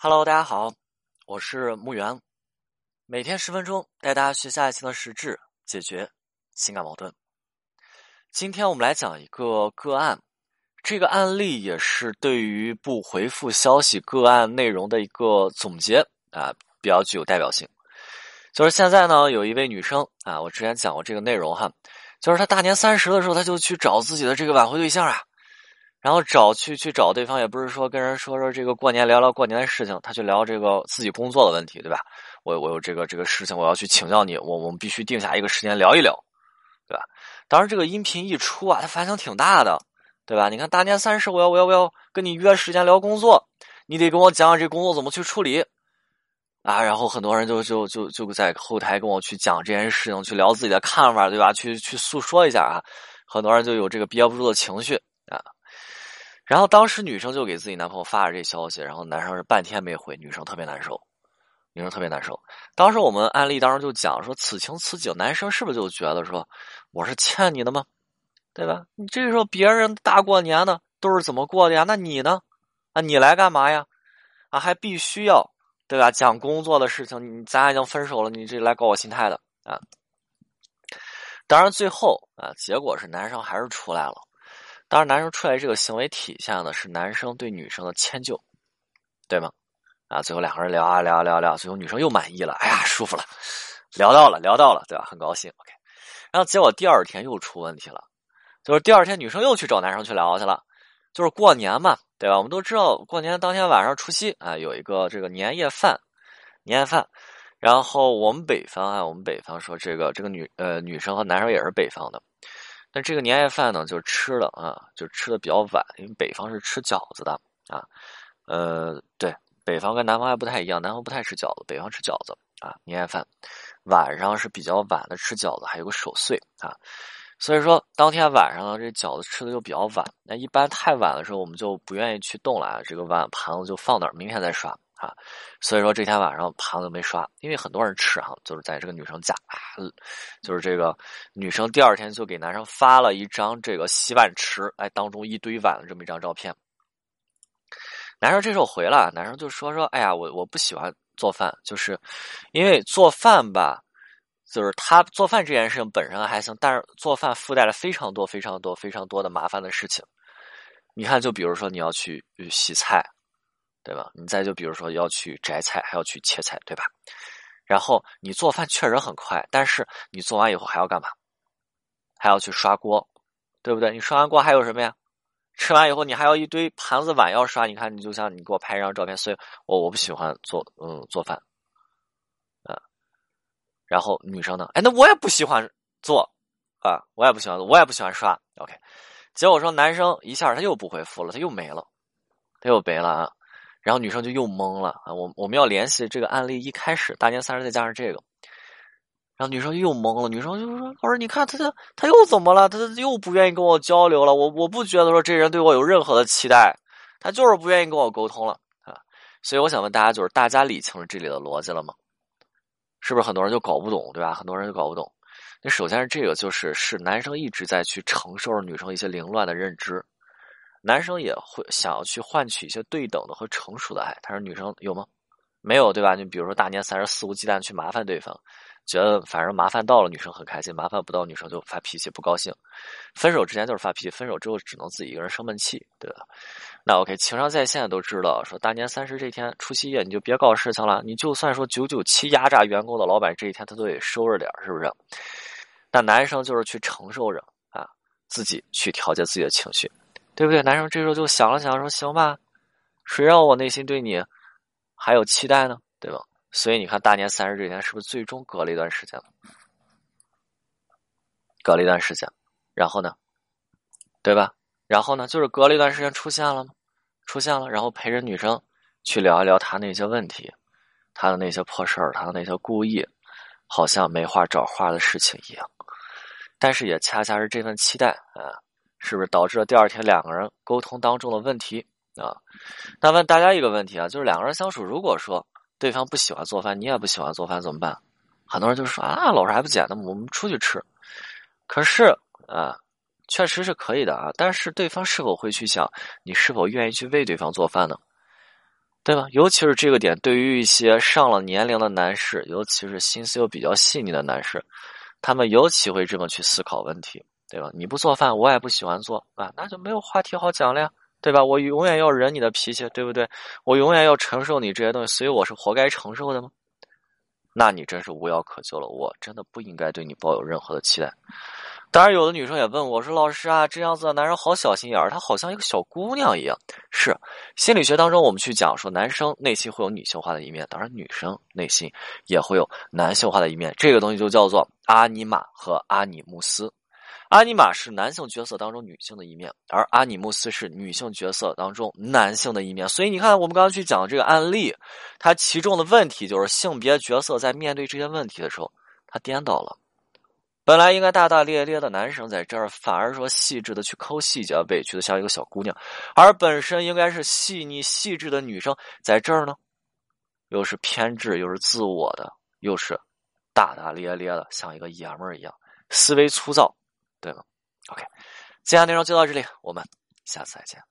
Hello，大家好，我是木源，每天十分钟带大家学下爱情的实质，解决情感矛盾。今天我们来讲一个个案，这个案例也是对于不回复消息个案内容的一个总结啊，比较具有代表性。就是现在呢，有一位女生啊，我之前讲过这个内容哈，就是她大年三十的时候，她就去找自己的这个挽回对象啊。然后找去去找对方，也不是说跟人说说这个过年聊聊过年的事情，他去聊这个自己工作的问题，对吧？我我有这个这个事情，我要去请教你，我我们必须定下一个时间聊一聊，对吧？当然，这个音频一出啊，它反响挺大的，对吧？你看大年三十，我要我要我要跟你约时间聊工作，你得跟我讲讲这工作怎么去处理啊。然后很多人就就就就在后台跟我去讲这件事情，去聊自己的看法，对吧？去去诉说一下啊。很多人就有这个憋不住的情绪。然后当时女生就给自己男朋友发了这消息，然后男生是半天没回，女生特别难受，女生特别难受。当时我们案例当中就讲说，此情此景，男生是不是就觉得说，我是欠你的吗？对吧？你这时候别人大过年的都是怎么过的呀？那你呢？啊，你来干嘛呀？啊，还必须要对吧？讲工作的事情，你咱已经分手了，你这来搞我心态的啊？当然最后啊，结果是男生还是出来了。当然，男生出来这个行为体现的是男生对女生的迁就，对吗？啊，最后两个人聊啊聊聊聊，最后女生又满意了，哎呀，舒服了，聊到了，聊到了，对吧？很高兴，OK。然后结果第二天又出问题了，就是第二天女生又去找男生去聊去了，就是过年嘛，对吧？我们都知道过年当天晚上除夕啊，有一个这个年夜饭，年夜饭。然后我们北方啊，我们北方说这个这个女呃女生和男生也是北方的。那这个年夜饭呢，就吃了啊，就吃的比较晚，因为北方是吃饺子的啊。呃，对，北方跟南方还不太一样，南方不太吃饺子，北方吃饺子啊。年夜饭晚上是比较晚的吃饺子，还有个守岁啊。所以说当天晚上呢，这饺子吃的就比较晚。那一般太晚的时候，我们就不愿意去动了，这个碗盘子就放那儿，明天再刷。啊，所以说这天晚上盘子没刷，因为很多人吃哈，就是在这个女生家，就是这个女生第二天就给男生发了一张这个洗碗池，哎，当中一堆碗的这么一张照片。男生这时候回了，男生就说说，哎呀，我我不喜欢做饭，就是因为做饭吧，就是他做饭这件事情本身还行，但是做饭附带了非常多、非常多、非常多的麻烦的事情。你看，就比如说你要去洗菜。对吧？你再就比如说要去摘菜，还要去切菜，对吧？然后你做饭确实很快，但是你做完以后还要干嘛？还要去刷锅，对不对？你刷完锅还有什么呀？吃完以后你还要一堆盘子碗要刷。你看，你就像你给我拍一张照片，所以我我不喜欢做嗯做饭，啊。然后女生呢？哎，那我也不喜欢做啊，我也不喜欢，我也不喜欢刷。OK，结果说男生一下他又不回复了，他又没了，他又没了啊。然后女生就又懵了啊！我我们要联系这个案例一开始大年三十再加上这个，然后女生又懵了。女生就说：“老师，你看他他他又怎么了？他又不愿意跟我交流了。我我不觉得说这人对我有任何的期待，他就是不愿意跟我沟通了啊！所以我想问大家，就是大家理清了这里的逻辑了吗？是不是很多人就搞不懂，对吧？很多人就搞不懂。那首先是这个，就是是男生一直在去承受着女生一些凌乱的认知。”男生也会想要去换取一些对等的和成熟的爱，他说女生有吗？没有，对吧？你比如说大年三十肆无忌惮去麻烦对方，觉得反正麻烦到了女生很开心，麻烦不到女生就发脾气不高兴。分手之前就是发脾气，分手之后只能自己一个人生闷气，对吧？那 OK，情商在线都知道，说大年三十这天除夕夜你就别搞事情了，你就算说九九七压榨员工的老板这一天他都得收着点，是不是？那男生就是去承受着啊，自己去调节自己的情绪。对不对？男生这时候就想了想，说：“行吧，谁让我内心对你还有期待呢？对吧？所以你看，大年三十这天是不是最终隔了一段时间了？隔了一段时间，然后呢？对吧？然后呢？就是隔了一段时间出现了吗？出现了，然后陪着女生去聊一聊他那些问题，他的那些破事儿，他的那些故意，好像没话找话的事情一样。但是也恰恰是这份期待啊。”是不是导致了第二天两个人沟通当中的问题啊？那问大家一个问题啊，就是两个人相处，如果说对方不喜欢做饭，你也不喜欢做饭，怎么办？很多人就说啊，老师还不简单？我们出去吃。可是啊，确实是可以的啊，但是对方是否会去想，你是否愿意去为对方做饭呢？对吧？尤其是这个点，对于一些上了年龄的男士，尤其是心思又比较细腻的男士，他们尤其会这么去思考问题，对吧？你不做饭，我也不喜欢做啊，那就没有话题好讲了呀，对吧？我永远要忍你的脾气，对不对？我永远要承受你这些东西，所以我是活该承受的吗？那你真是无药可救了，我真的不应该对你抱有任何的期待。当然，有的女生也问我说：“老师啊，这样子的男人好小心眼儿，他好像一个小姑娘一样。”是心理学当中，我们去讲说，男生内心会有女性化的一面，当然女生内心也会有男性化的一面。这个东西就叫做阿尼玛和阿尼姆斯。阿尼玛是男性角色当中女性的一面，而阿尼姆斯是女性角色当中男性的一面。所以你看，我们刚刚去讲的这个案例，它其中的问题就是性别角色在面对这些问题的时候，它颠倒了。本来应该大大咧咧的男生在这儿，反而说细致的去抠细节，委屈的像一个小姑娘；而本身应该是细腻细致的女生，在这儿呢，又是偏执又是自我的，又是大大咧咧的，像一个爷们儿一样，思维粗糙，对吗？OK，今天内容就到这里，我们下次再见。